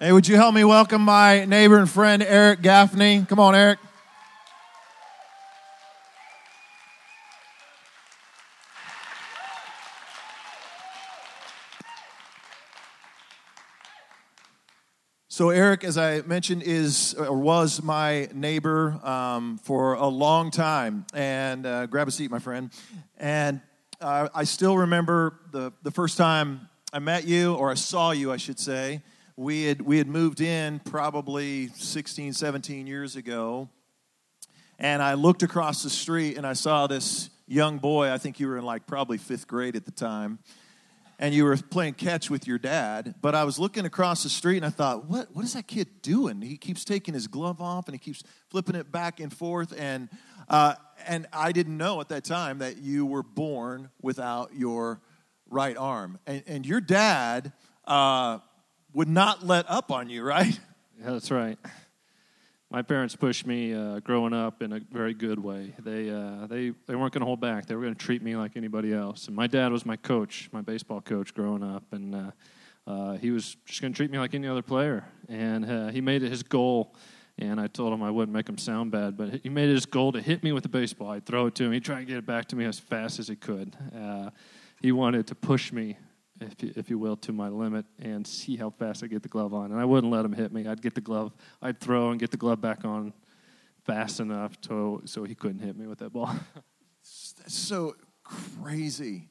Hey, would you help me welcome my neighbor and friend, Eric Gaffney? Come on, Eric. So Eric, as I mentioned, is or was my neighbor um, for a long time. And uh, grab a seat, my friend. And uh, I still remember the the first time I met you, or I saw you, I should say. We had we had moved in probably 16, 17 years ago, and I looked across the street and I saw this young boy. I think you were in like probably fifth grade at the time and you were playing catch with your dad. But I was looking across the street and I thought, what, what is that kid doing? He keeps taking his glove off and he keeps flipping it back and forth. And, uh, and I didn't know at that time that you were born without your right arm. And, and your dad uh, would not let up on you, right? Yeah, that's right my parents pushed me uh, growing up in a very good way. They uh, they they weren't going to hold back. They were going to treat me like anybody else. And my dad was my coach, my baseball coach growing up, and uh, uh he was just going to treat me like any other player. And uh, he made it his goal. And I told him I wouldn't make him sound bad, but he made it his goal to hit me with the baseball. I'd throw it to him. He'd try and get it back to me as fast as he could. Uh, he wanted to push me if you, if you will, to my limit and see how fast I get the glove on. And I wouldn't let him hit me. I'd get the glove, I'd throw and get the glove back on fast enough to, so he couldn't hit me with that ball. That's so crazy.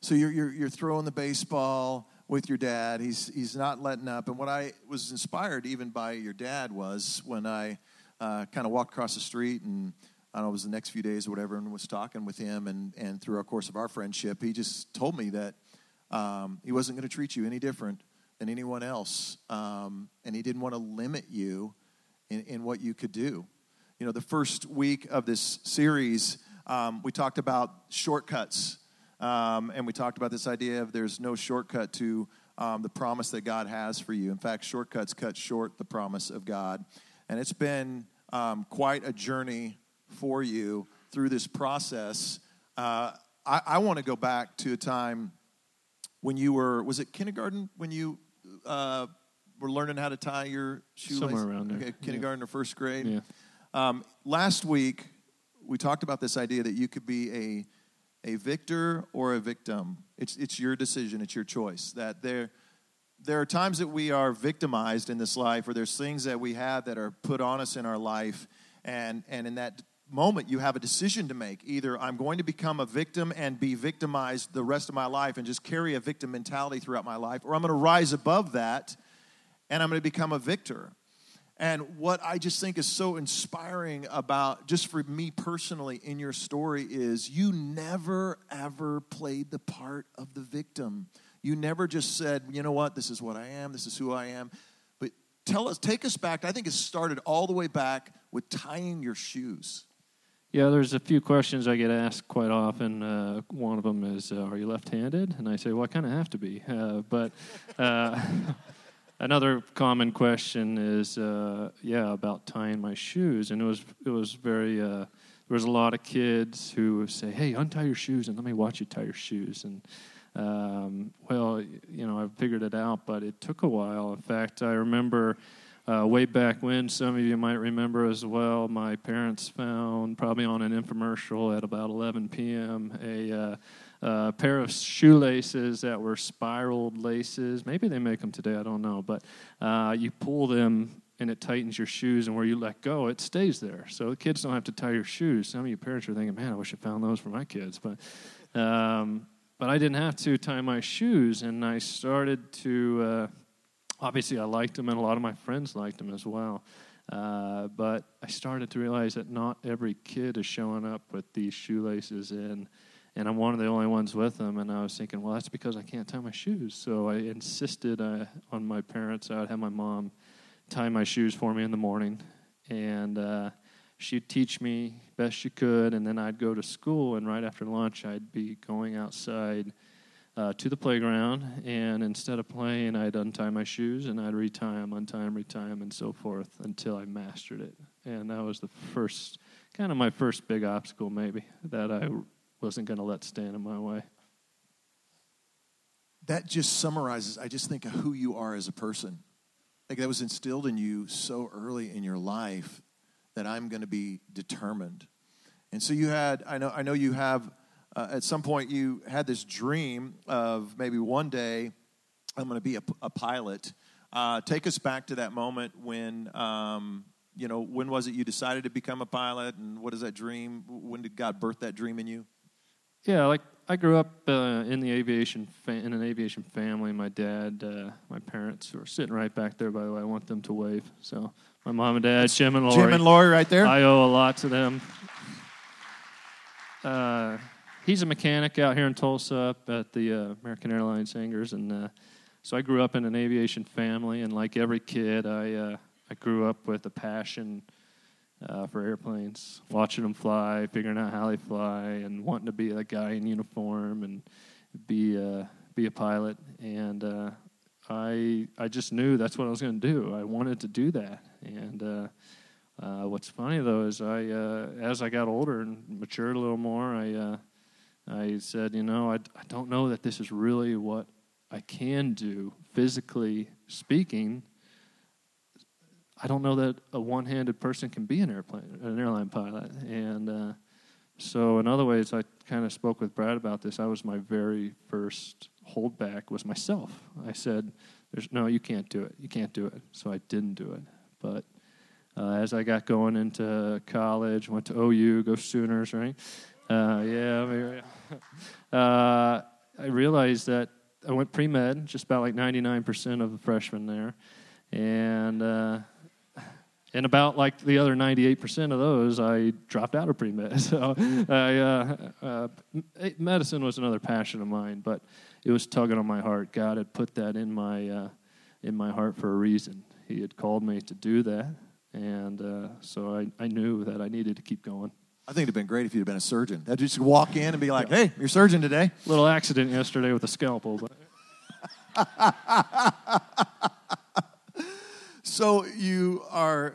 So you're, you're, you're throwing the baseball with your dad. He's, he's not letting up. And what I was inspired even by your dad was when I uh, kind of walked across the street and I don't know, it was the next few days or whatever, and was talking with him. And, and through our course of our friendship, he just told me that um, he wasn't going to treat you any different than anyone else. Um, and he didn't want to limit you in, in, what you could do. You know, the first week of this series, um, we talked about shortcuts. Um, and we talked about this idea of there's no shortcut to um, the promise that God has for you. In fact, shortcuts cut short the promise of God. And it's been um, quite a journey for you through this process. Uh, I, I want to go back to a time when you were was it kindergarten when you uh, were learning how to tie your shoelace? Somewhere around there. Okay, kindergarten yeah. or first grade. Yeah. Um, last week we talked about this idea that you could be a a victor or a victim. It's it's your decision. It's your choice. That there there are times that we are victimized in this life, or there's things that we have that are put on us in our life, and and in that moment, you have a decision to make. Either I'm going to become a victim and be victimized the rest of my life and just carry a victim mentality throughout my life, or I'm going to rise above that and I'm going to become a victor. And what I just think is so inspiring about, just for me personally, in your story is you never ever played the part of the victim. You never just said, you know what, this is what I am, this is who I am. But tell us, take us back. I think it started all the way back with tying your shoes. Yeah, there's a few questions I get asked quite often. Uh, one of them is, uh, "Are you left-handed?" And I say, "Well, I kind of have to be." Uh, but uh, another common question is, uh, "Yeah, about tying my shoes." And it was it was very uh, there was a lot of kids who would say, "Hey, untie your shoes and let me watch you tie your shoes." And um, well, you know, I figured it out, but it took a while. In fact, I remember. Uh, way back when, some of you might remember as well, my parents found probably on an infomercial at about 11 p.m. a uh, uh, pair of shoelaces that were spiraled laces. Maybe they make them today, I don't know. But uh, you pull them and it tightens your shoes, and where you let go, it stays there. So the kids don't have to tie your shoes. Some of you parents are thinking, man, I wish I found those for my kids. But um, but I didn't have to tie my shoes, and I started to uh, obviously I liked him, and a lot of my friends liked him as well. Uh, but I started to realize that not every kid is showing up with these shoelaces in, and I'm one of the only ones with them. And I was thinking, well, that's because I can't tie my shoes. So I insisted uh, on my parents. I would have my mom tie my shoes for me in the morning, and uh, she'd teach me best she could. And then I'd go to school, and right after lunch, I'd be going outside uh, to the playground, and instead of playing, I'd untie my shoes and I'd retie them, untie them, retie them, and so forth until I mastered it. And that was the first, kind of my first big obstacle, maybe, that I wasn't going to let stand in my way. That just summarizes, I just think, of who you are as a person. like that was instilled in you so early in your life that I'm going to be determined. And so you had, I know, I know you have, uh, at some point you had this dream of maybe one day I'm going to be a, a pilot. Uh, take us back to that moment when, um, you know, when was it you decided to become a pilot, and what is that dream? When did God birth that dream in you? Yeah, like I grew up uh, in the aviation fa- in an aviation family. My dad, uh, my parents were sitting right back there. By the way, I want them to wave. So my mom and dad, Jim and Lori. Jim and Lori, right there. I owe a lot to them. Uh, he's a mechanic out here in Tulsa up at the uh, American Airlines hangars, and uh, so I grew up in an aviation family. And like every kid, I uh, I grew up with a passion uh, for airplanes, watching them fly, figuring out how they fly, and wanting to be a guy in uniform and be uh, be a pilot. And uh, I I just knew that's what I was going to do. I wanted to do that. And what's funny though is I as I got older and matured a little more, I I said, you know, I, I don't know that this is really what I can do physically speaking I don't know that a one-handed person can be an airplane, an airline pilot. And uh, so, in other ways, I kind of spoke with Brad about this. I was my very first holdback was myself. I said, "There's no, you can't do it. You can't do it." So I didn't do it. But uh, as I got going into college, went to OU, go Sooners, right? Uh, yeah, uh, I realized that I went pre med, just about like 99% of the freshmen there, and uh, and about like the other 98% of those, I dropped out of pre med. So I, uh, uh, medicine was another passion of mine, but it was tugging on my heart. God had put that in my, uh, in my heart for a reason. He had called me to do that, and so I, I knew that I needed to keep going. I think it'd have been great if you'd have been a surgeon. That just walk in and be like, "Hey, you're surgeon today." Little accident yesterday with a scalpel, but. so you are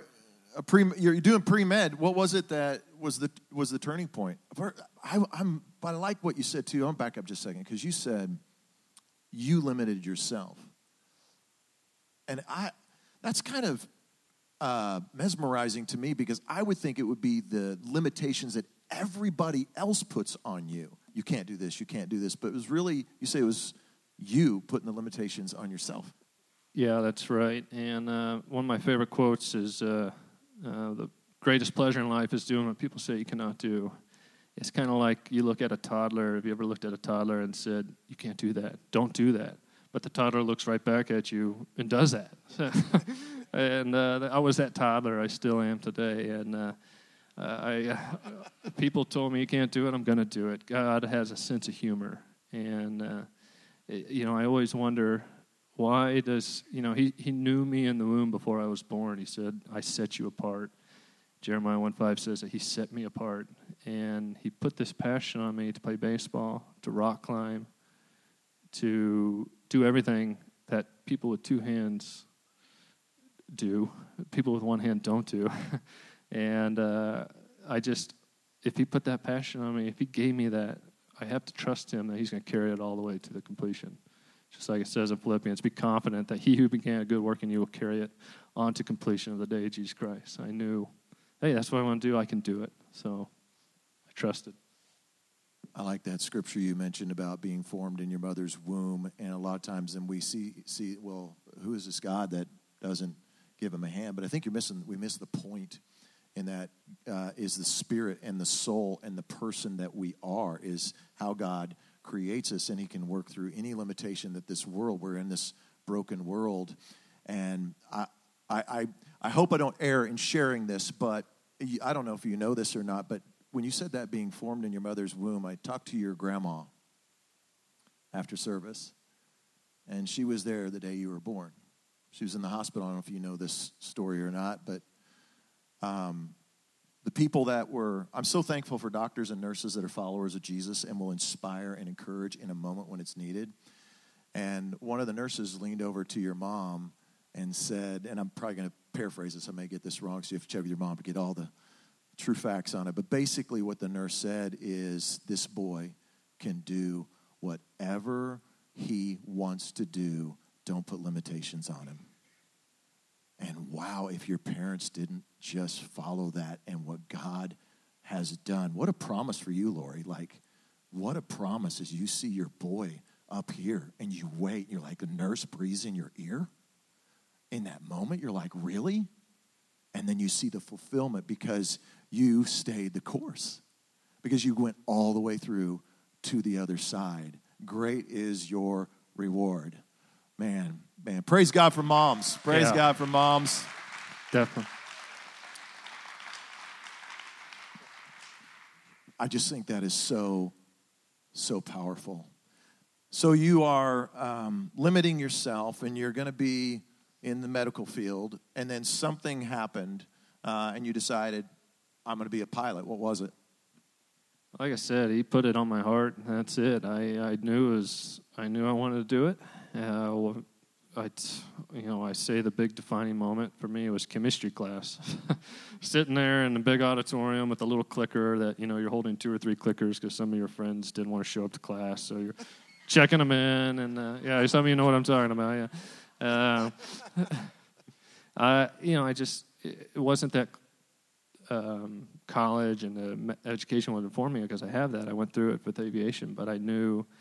a pre you're doing pre-med what was it that was the was the turning point I, am but i like what you said too i'm back up just a second because you said you limited yourself and i that's kind of uh, mesmerizing to me because i would think it would be the limitations that everybody else puts on you you can't do this you can't do this but it was really you say it was you putting the limitations on yourself yeah, that's right. And uh, one of my favorite quotes is uh, uh, The greatest pleasure in life is doing what people say you cannot do. It's kind of like you look at a toddler. Have you ever looked at a toddler and said, You can't do that? Don't do that. But the toddler looks right back at you and does that. and uh, I was that toddler. I still am today. And uh, I, people told me you can't do it. I'm going to do it. God has a sense of humor. And, it, you know, I always wonder why does, you know, he, he knew me in the womb before I was born. He said, I set you apart. Jeremiah 1 5 says that he set me apart. And he put this passion on me to play baseball, to rock climb, to do everything that people with two hands do, people with one hand don't do. and uh, I just, if he put that passion on me, if he gave me that, I have to trust him that he's going to carry it all the way to the completion. Just like it says in Philippians, be confident that he who began a good work in you will carry it on to completion of the day of Jesus Christ. I knew, hey, that's what I want to do. I can do it. So I trusted. I like that scripture you mentioned about being formed in your mother's womb. And a lot of times then we see, see well, who is this God that doesn't give him a hand? But I think you're missing, we miss the point in that uh, is the spirit and the soul and the person that we are is how God – creates us and he can work through any limitation that this world we're in this broken world and i i i hope i don't err in sharing this but i don't know if you know this or not but when you said that being formed in your mother's womb i talked to your grandma after service and she was there the day you were born she was in the hospital i don't know if you know this story or not but um, the people that were, I'm so thankful for doctors and nurses that are followers of Jesus and will inspire and encourage in a moment when it's needed. And one of the nurses leaned over to your mom and said, and I'm probably going to paraphrase this, I may get this wrong, so you have to check with your mom to get all the true facts on it. But basically, what the nurse said is this boy can do whatever he wants to do, don't put limitations on him. Wow, if your parents didn't just follow that and what God has done. What a promise for you, Lori. Like, what a promise as you see your boy up here and you wait, you're like a nurse breathes in your ear. In that moment, you're like, really? And then you see the fulfillment because you stayed the course, because you went all the way through to the other side. Great is your reward. Man, man. Praise God for moms. Praise yeah. God for moms. Definitely. I just think that is so, so powerful. So you are um, limiting yourself, and you're going to be in the medical field, and then something happened, uh, and you decided, I'm going to be a pilot. What was it? Like I said, he put it on my heart. That's it. I, I knew was I knew I wanted to do it. Uh, I, you know, I say the big defining moment for me was chemistry class. Sitting there in the big auditorium with a little clicker that, you know, you're holding two or three clickers because some of your friends didn't want to show up to class. So you're checking them in. And, uh, yeah, some of you know what I'm talking about. Yeah. Uh, I, you know, I just, it wasn't that um, college and the education wasn't for me because I have that. I went through it with aviation, but I knew –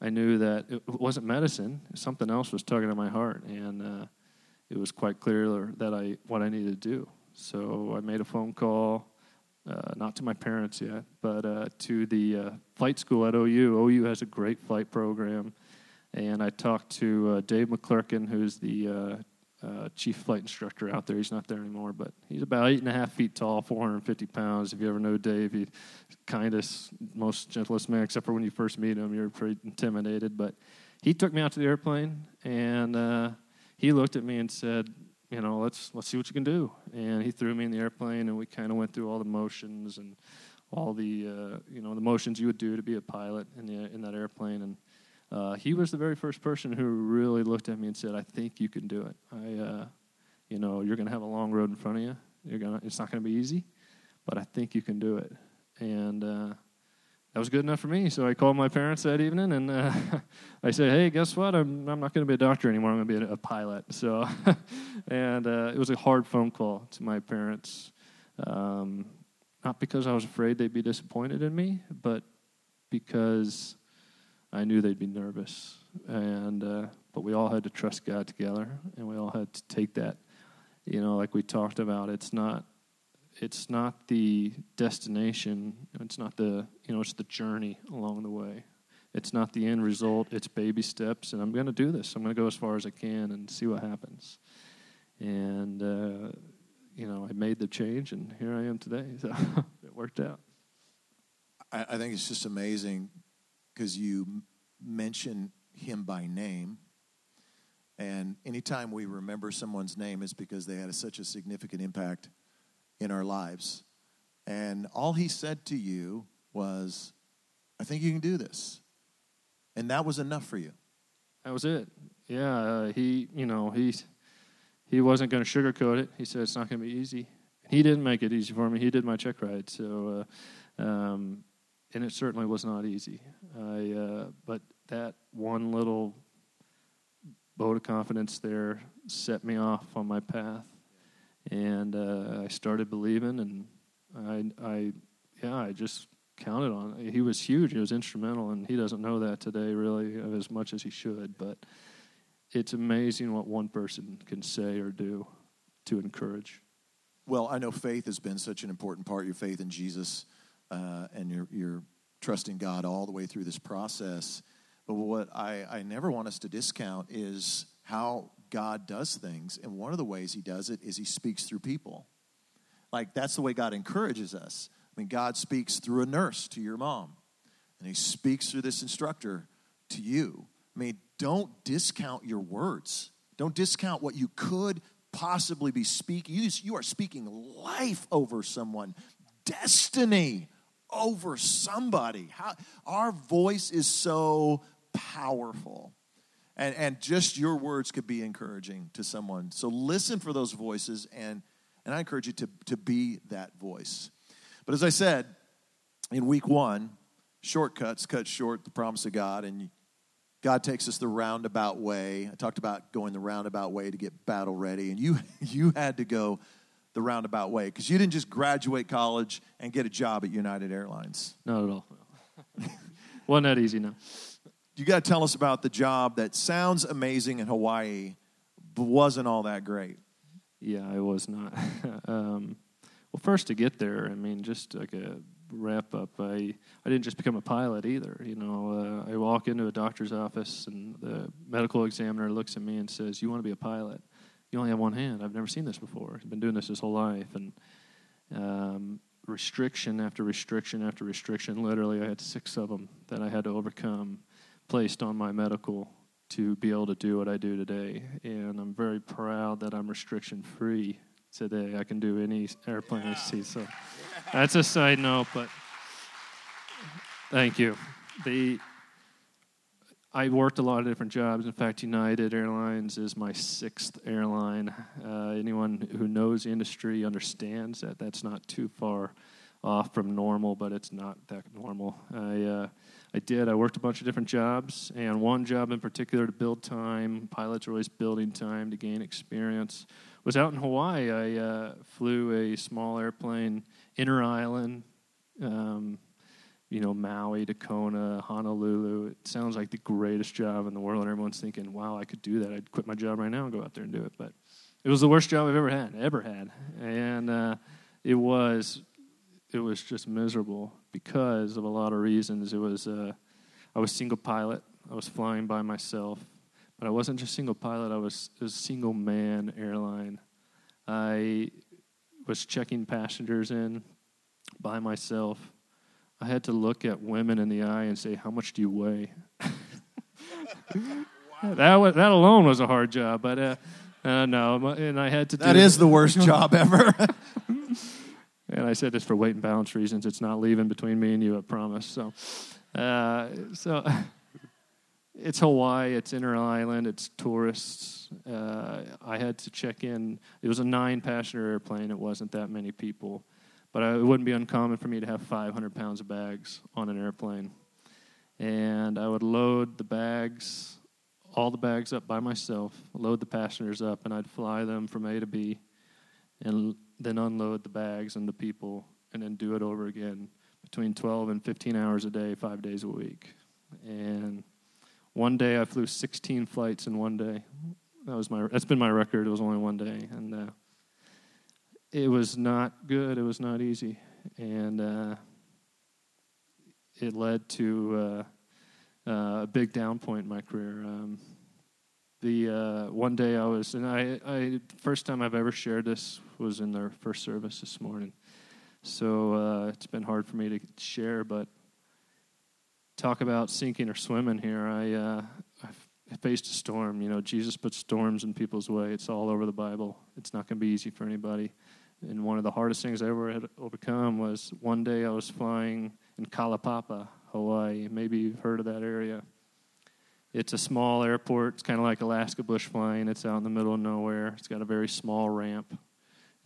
I knew that it wasn't medicine. Something else was tugging at my heart, and uh, it was quite clear that I what I needed to do. So I made a phone call, uh, not to my parents yet, but uh, to the uh, flight school at OU. OU has a great flight program, and I talked to uh, Dave McClurkin, who's the uh, chief flight instructor out there. He's not there anymore, but he's about eight and a half feet tall, 450 pounds. If you ever know Dave, he's kindest, most gentlest man, except for when you first meet him, you're pretty intimidated. But he took me out to the airplane, and uh, he looked at me and said, "You know, let's let's see what you can do." And he threw me in the airplane, and we kind of went through all the motions and all the uh, you know the motions you would do to be a pilot in the in that airplane, and uh, he was the very first person who really looked at me and said, "I think you can do it. I, uh, you know, you're going to have a long road in front of you. You're gonna, it's not going to be easy, but I think you can do it." And uh, that was good enough for me. So I called my parents that evening, and uh, I said, "Hey, guess what? I'm, I'm not going to be a doctor anymore. I'm going to be a, a pilot." So, and uh, it was a hard phone call to my parents. Um, not because I was afraid they'd be disappointed in me, but because I knew they'd be nervous, and uh, but we all had to trust God together, and we all had to take that. You know, like we talked about, it's not it's not the destination. It's not the you know it's the journey along the way. It's not the end result. It's baby steps, and I'm going to do this. I'm going to go as far as I can and see what happens. And uh, you know, I made the change, and here I am today. So it worked out. I, I think it's just amazing because you mention him by name. And anytime we remember someone's name, it's because they had a, such a significant impact in our lives. And all he said to you was, I think you can do this. And that was enough for you. That was it. Yeah, uh, he, you know, he, he wasn't going to sugarcoat it. He said it's not going to be easy. He didn't make it easy for me. He did my check ride. So, uh, um, and it certainly was not easy. I, uh, but that one little boat of confidence there set me off on my path, and uh, I started believing, and I, I, yeah, I just counted on. It. He was huge. He was instrumental, and he doesn't know that today really as much as he should. But it's amazing what one person can say or do to encourage. Well, I know faith has been such an important part. Your faith in Jesus uh, and you're, you're trusting God all the way through this process. But what I, I never want us to discount is how God does things. And one of the ways he does it is he speaks through people. Like, that's the way God encourages us. I mean, God speaks through a nurse to your mom, and he speaks through this instructor to you. I mean, don't discount your words. Don't discount what you could possibly be speaking. You, you are speaking life over someone, destiny over somebody. How, our voice is so powerful. And, and just your words could be encouraging to someone. So listen for those voices, and, and I encourage you to, to be that voice. But as I said, in week one, shortcuts cut short the promise of God, and God takes us the roundabout way. I talked about going the roundabout way to get battle ready, and you you had to go the roundabout way because you didn't just graduate college and get a job at United Airlines. Not at all. Wasn't that easy, no. You got to tell us about the job that sounds amazing in Hawaii, but wasn't all that great. Yeah, it was not. um, well, first to get there, I mean, just like a wrap up, I I didn't just become a pilot either. You know, uh, I walk into a doctor's office and the medical examiner looks at me and says, "You want to be a pilot? You only have one hand. I've never seen this before. I've been doing this his whole life." And um, restriction after restriction after restriction, literally, I had six of them that I had to overcome, placed on my medical to be able to do what I do today. And I'm very proud that I'm restriction free today. I can do any airplane I see. So that's a side note, but thank you. The I worked a lot of different jobs. In fact, United Airlines is my sixth airline. Uh, anyone who knows industry understands that that's not too far off from normal, but it's not that normal. I uh, I did. I worked a bunch of different jobs, and one job in particular to build time. Pilots are always building time to gain experience was out in Hawaii. I uh, flew a small airplane inter island, um, you know, Maui to Kona, Honolulu. It sounds like the greatest job in the world, and everyone's thinking, "Wow, I could do that. I'd quit my job right now and go out there and do it." But it was the worst job I've ever had, ever had, and uh, it was it was just miserable because of a lot of reasons. It was uh, I was single pilot. I was flying by myself. But I wasn't just single pilot, I was, a single man airline. I was checking passengers in by myself. I had to look at women in the eye and say, How much do you weigh? that, was, that alone was a hard job, but uh, uh, no, and I had to. That is the worst job ever. and I said this for weight and balance reasons. It's not leaving between me and you, I promise. So, uh, so it's Hawaii, it's inter island, it's tourists. Uh, I had to check in. It was a nine passenger airplane, it wasn't that many people. But I, it wouldn't be uncommon for me to have 500 pounds of bags on an airplane. And I would load the bags, all the bags up by myself, load the passengers up, and I'd fly them from A to B, and then unload the bags and the people, and then do it over again between 12 and 15 hours a day, five days a week. And one day I flew 16 flights in one day. That was my that's been my record. It was only one day, and uh, it was not good. It was not easy, and uh, it led to uh, uh a big down point in my career. Um, the uh, one day I was, and I, I first time I've ever shared this was in their first service this morning. So uh, it's been hard for me to share, but talk about sinking or swimming here. I, uh, I faced a storm. You know, Jesus puts storms in people's way. It's all over the Bible. It's not going to be easy for anybody. And one of the hardest things I ever had overcome was one day I was flying in Kalaupapa, Hawaii. Maybe you've heard of that area. It's a small airport. It's kind of like Alaska bush flying. It's out in the middle of nowhere. It's got a very small ramp,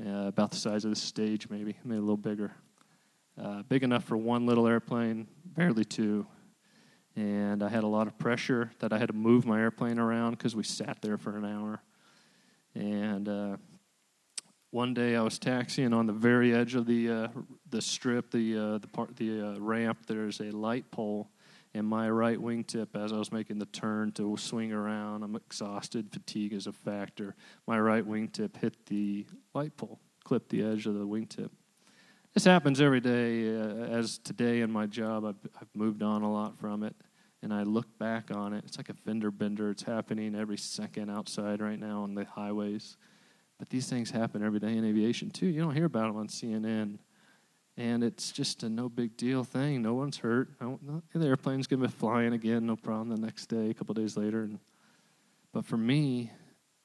uh, about the size of this stage, maybe, maybe a little bigger. Uh, big enough for one little airplane, barely two and I had a lot of pressure that I had to move my airplane around because we sat there for an hour. And uh, one day I was taxiing on the very edge of the uh, the strip, the uh, the part, the uh, ramp. There's a light pole, and my right wingtip, as I was making the turn to swing around, I'm exhausted. Fatigue is a factor. My right wingtip hit the light pole, clipped the edge of the wingtip this happens every day. Uh, as today in my job, I've, I've moved on a lot from it, and I look back on it. It's like a fender bender. It's happening every second outside right now on the highways. But these things happen every day in aviation too. You don't hear about them on CNN, and it's just a no big deal thing. No one's hurt. No, no, the airplane's gonna be flying again, no problem. The next day, a couple days later, and but for me,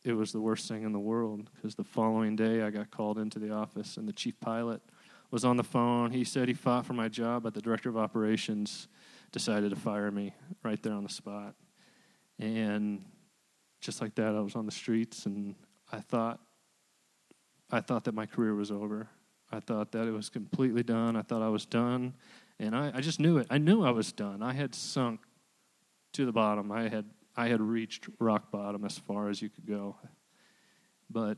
it was the worst thing in the world because the following day I got called into the office, and the chief pilot was on the phone. He said he fought for my job, but the director of operations decided to fire me right there on the spot. And just like that, I was on the streets, and I thought, I thought that my career was over. I thought that it was completely done. I thought I was done, and I, I just knew it. I knew I was done. I had sunk to the bottom. I had I had reached rock bottom as far as you could go. But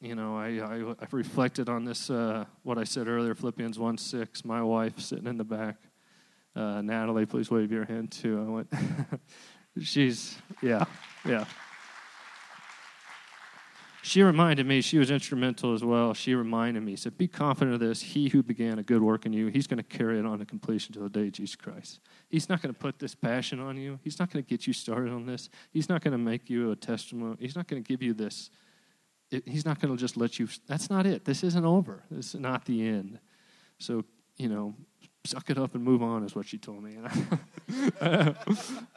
you know, I, I, I reflected on this, uh, what I said earlier, Philippians 1 6. My wife sitting in the back, uh, Natalie, please wave your hand too. I went, she's, yeah, yeah. She reminded me, she was instrumental as well. She reminded me, said, Be confident of this. He who began a good work in you, he's going to carry it on to completion to the day of Jesus Christ. He's not going to put this passion on you. He's not going to get you started on this. He's not going to make you a testimony. He's not going to give you this it, he's not going to just let you. That's not it. This isn't over. This is not the end. So, you know, suck it up and move on is what she told me.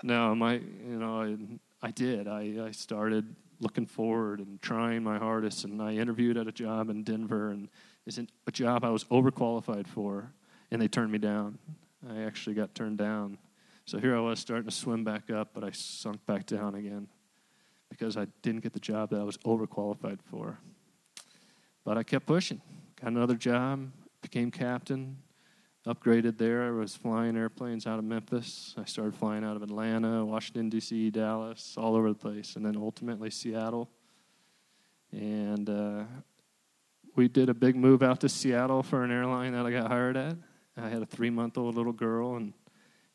no, my, you know, I, I did. I, I started looking forward and trying my hardest, and I interviewed at a job in Denver, and it's a job I was overqualified for, and they turned me down. I actually got turned down. So here I was starting to swim back up, but I sunk back down again because I didn't get the job that I was overqualified for. But I kept pushing. Got another job, became captain, upgraded there. I was flying airplanes out of Memphis. I started flying out of Atlanta, Washington, D.C., Dallas, all over the place, and then ultimately Seattle. And uh, we did a big move out to Seattle for an airline that I got hired at. I had a three month old little girl, and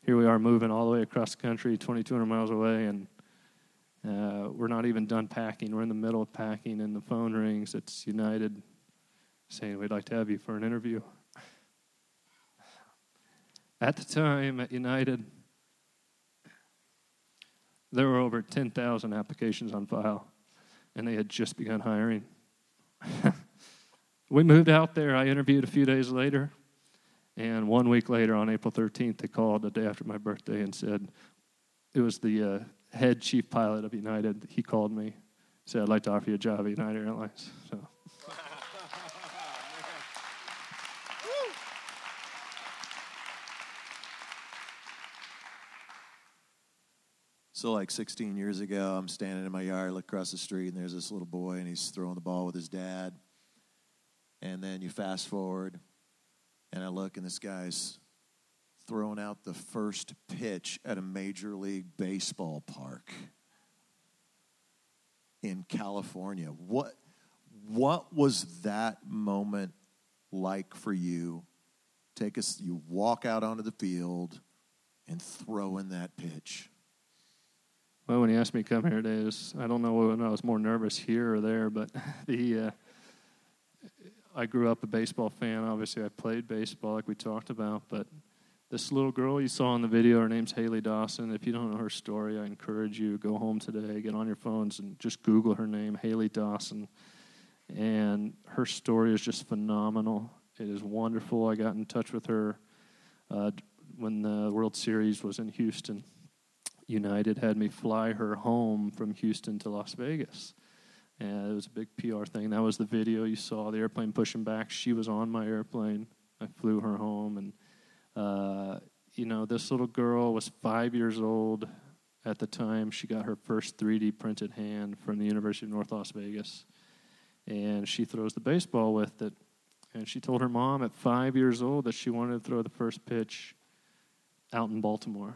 here we are moving all the way across the country, 2,200 miles away, and uh, we're not even done packing. We're in the middle of packing, and the phone rings. It's United saying, We'd like to have you for an interview. At the time at United, there were over 10,000 applications on file, and they had just begun hiring. we moved out there. I interviewed a few days later, and one week later, on April 13th, they called the day after my birthday and said it was the uh, head chief pilot of United, he called me, said, I'd like to offer you a job at United Airlines. So. So, like 16 years ago, I'm standing in my yard, look across the street, and there's this little boy, and he's throwing the ball with his dad. And then you fast forward, and I look, and this guy's throwing out the first pitch at a Major League Baseball park in California. What, what was that moment like for you? Take us, you walk out onto the field and throw in that pitch. When he asked me to come here today, was, I don't know when I was more nervous here or there, but the uh, I grew up a baseball fan. Obviously, I played baseball like we talked about, but this little girl you saw in the video, her name's Hailey Dawson. If you don't know her story, I encourage you go home today, get on your phones, and just Google her name, Hailey Dawson. And her story is just phenomenal. It is wonderful. I got in touch with her uh, when the World Series was in Houston. United had me fly her home from Houston to Las Vegas. And it was a big PR thing. That was the video you saw, the airplane pushing back. She was on my airplane. I flew her home and uh, you know, this little girl was five years old at the time. She got her first 3D printed hand from the University of North Las Vegas. And she throws the baseball with it. And she told her mom at five years old that she wanted to throw the first pitch out in Baltimore.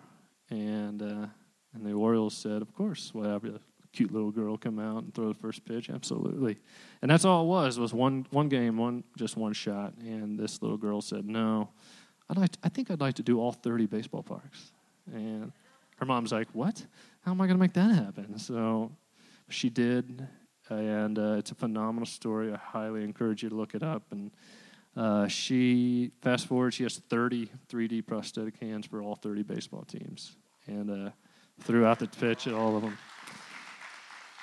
And, uh, and the Orioles said, Of course, we'll have a cute little girl come out and throw the first pitch. Absolutely. And that's all it was, was one, one game, one, just one shot. And this little girl said, No, I'd like to, I think I'd like to do all 30 baseball parks. And her mom's like, What? How am I going to make that happen? So she did. And uh, it's a phenomenal story. I highly encourage you to look it up. And uh, she, fast forward, she has 30 3D prosthetic hands for all 30 baseball teams. And uh, threw out the pitch at all of them.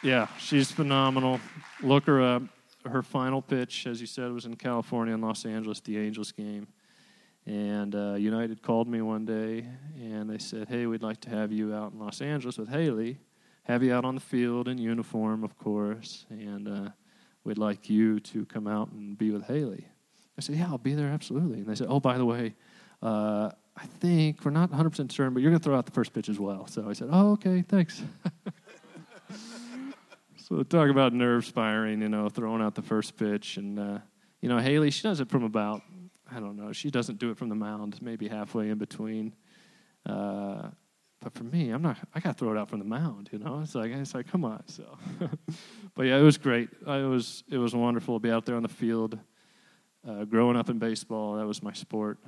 Yeah, she's phenomenal. Look her up. Her final pitch, as you said, was in California in Los Angeles, the Angels game. And uh, United called me one day and they said, Hey, we'd like to have you out in Los Angeles with Hailey, have you out on the field in uniform, of course, and uh, we'd like you to come out and be with Hailey. I said, Yeah, I'll be there, absolutely. And they said, Oh, by the way, uh, I think we're not 100% certain, but you're going to throw out the first pitch as well. So I said, Oh, okay, thanks. so talk about nerve spiring, you know, throwing out the first pitch. And, uh, you know, Hailey, she does it from about I don't know. She doesn't do it from the mound, maybe halfway in between. Uh, but for me, I'm not. I got to throw it out from the mound. You know, it's like it's like come on. So, but yeah, it was great. I, it was it was wonderful to be out there on the field. Uh, growing up in baseball, that was my sport.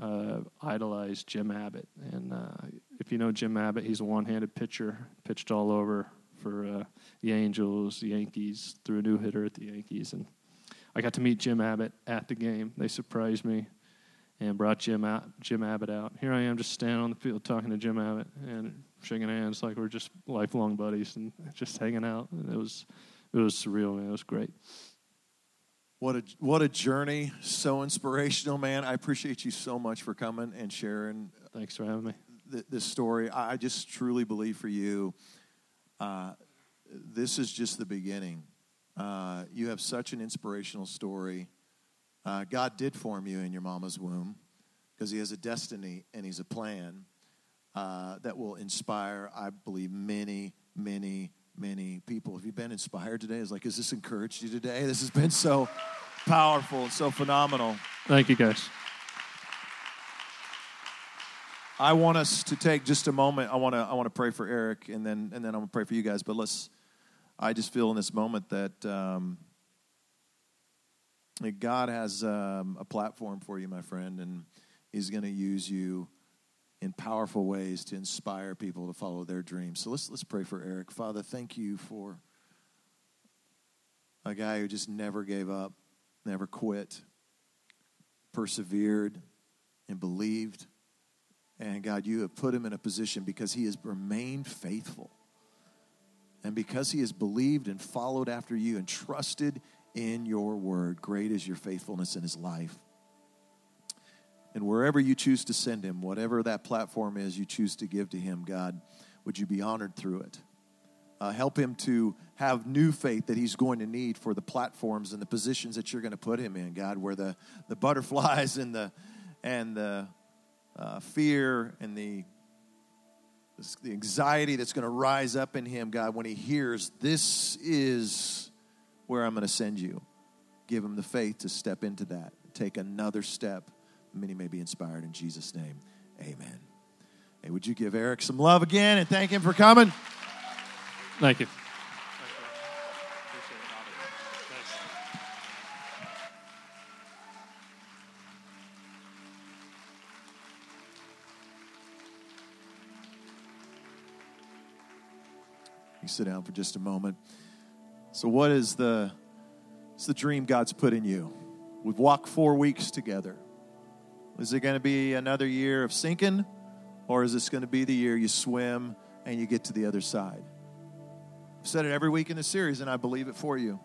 Uh, idolized Jim Abbott, and uh, if you know Jim Abbott, he's a one-handed pitcher. Pitched all over for uh, the Angels, the Yankees. Threw a no-hitter at the Yankees, and I got to meet Jim Abbott at the game. They surprised me and brought Jim out, Jim Abbott out. Here I am, just standing on the field talking to Jim Abbott and shaking hands like we're just lifelong buddies and just hanging out. And it was it was surreal, man. It was great. What a what a journey! So inspirational, man. I appreciate you so much for coming and sharing. Thanks for having me. Th- this story, I just truly believe for you. Uh, this is just the beginning. Uh, you have such an inspirational story uh, God did form you in your mama's womb because He has a destiny and He's a plan uh, that will inspire, I believe, many, many, many people. Have you been inspired today? Is like, has this encouraged you today? This has been so powerful and so phenomenal. Thank you, guys. I want us to take just a moment. I want to I want to pray for Eric, and then and then I'm gonna pray for you guys. But let's. I just feel in this moment that um, God has um, a platform for you, my friend, and He's going to use you in powerful ways to inspire people to follow their dreams. So let's let's pray for Eric. Father, thank you for a guy who just never gave up, never quit, persevered, and believed. And God, you have put him in a position because he has remained faithful. And because he has believed and followed after you and trusted in your word. Great is your faithfulness in his life. And wherever you choose to send him, whatever that platform is you choose to give to him, God, would you be honored through it? Uh, help him to have new faith that he's going to need for the platforms and the positions that you're going to put him in, God, where the, the butterflies and the, and the uh, fear and the, the anxiety that's going to rise up in him, God, when he hears this is where I'm going to send you. Give him the faith to step into that, take another step. Many may be inspired in Jesus' name. Amen. Hey, would you give Eric some love again and thank him for coming? Thank you. You sit down for just a moment. So, what is the, it's the dream God's put in you? We've walked four weeks together. Is it going to be another year of sinking, or is this going to be the year you swim and you get to the other side? I've said it every week in the series, and I believe it for you.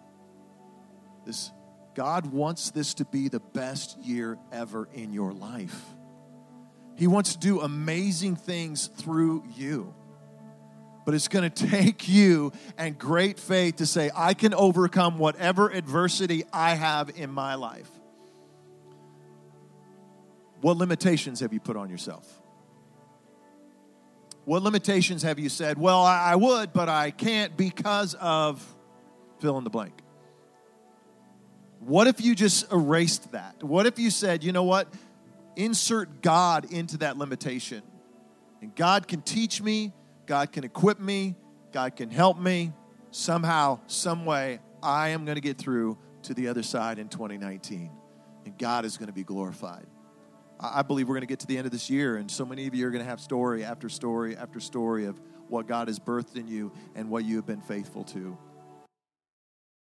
This God wants this to be the best year ever in your life. He wants to do amazing things through you. But it's going to take you and great faith to say, I can overcome whatever adversity I have in my life. What limitations have you put on yourself? What limitations have you said, well, I would, but I can't because of fill in the blank? What if you just erased that? What if you said, you know what? Insert God into that limitation. And God can teach me God can equip me, God can help me. Somehow, some way, I am going to get through to the other side in 2019. And God is going to be glorified. I believe we're going to get to the end of this year, and so many of you are going to have story after story after story of what God has birthed in you and what you have been faithful to.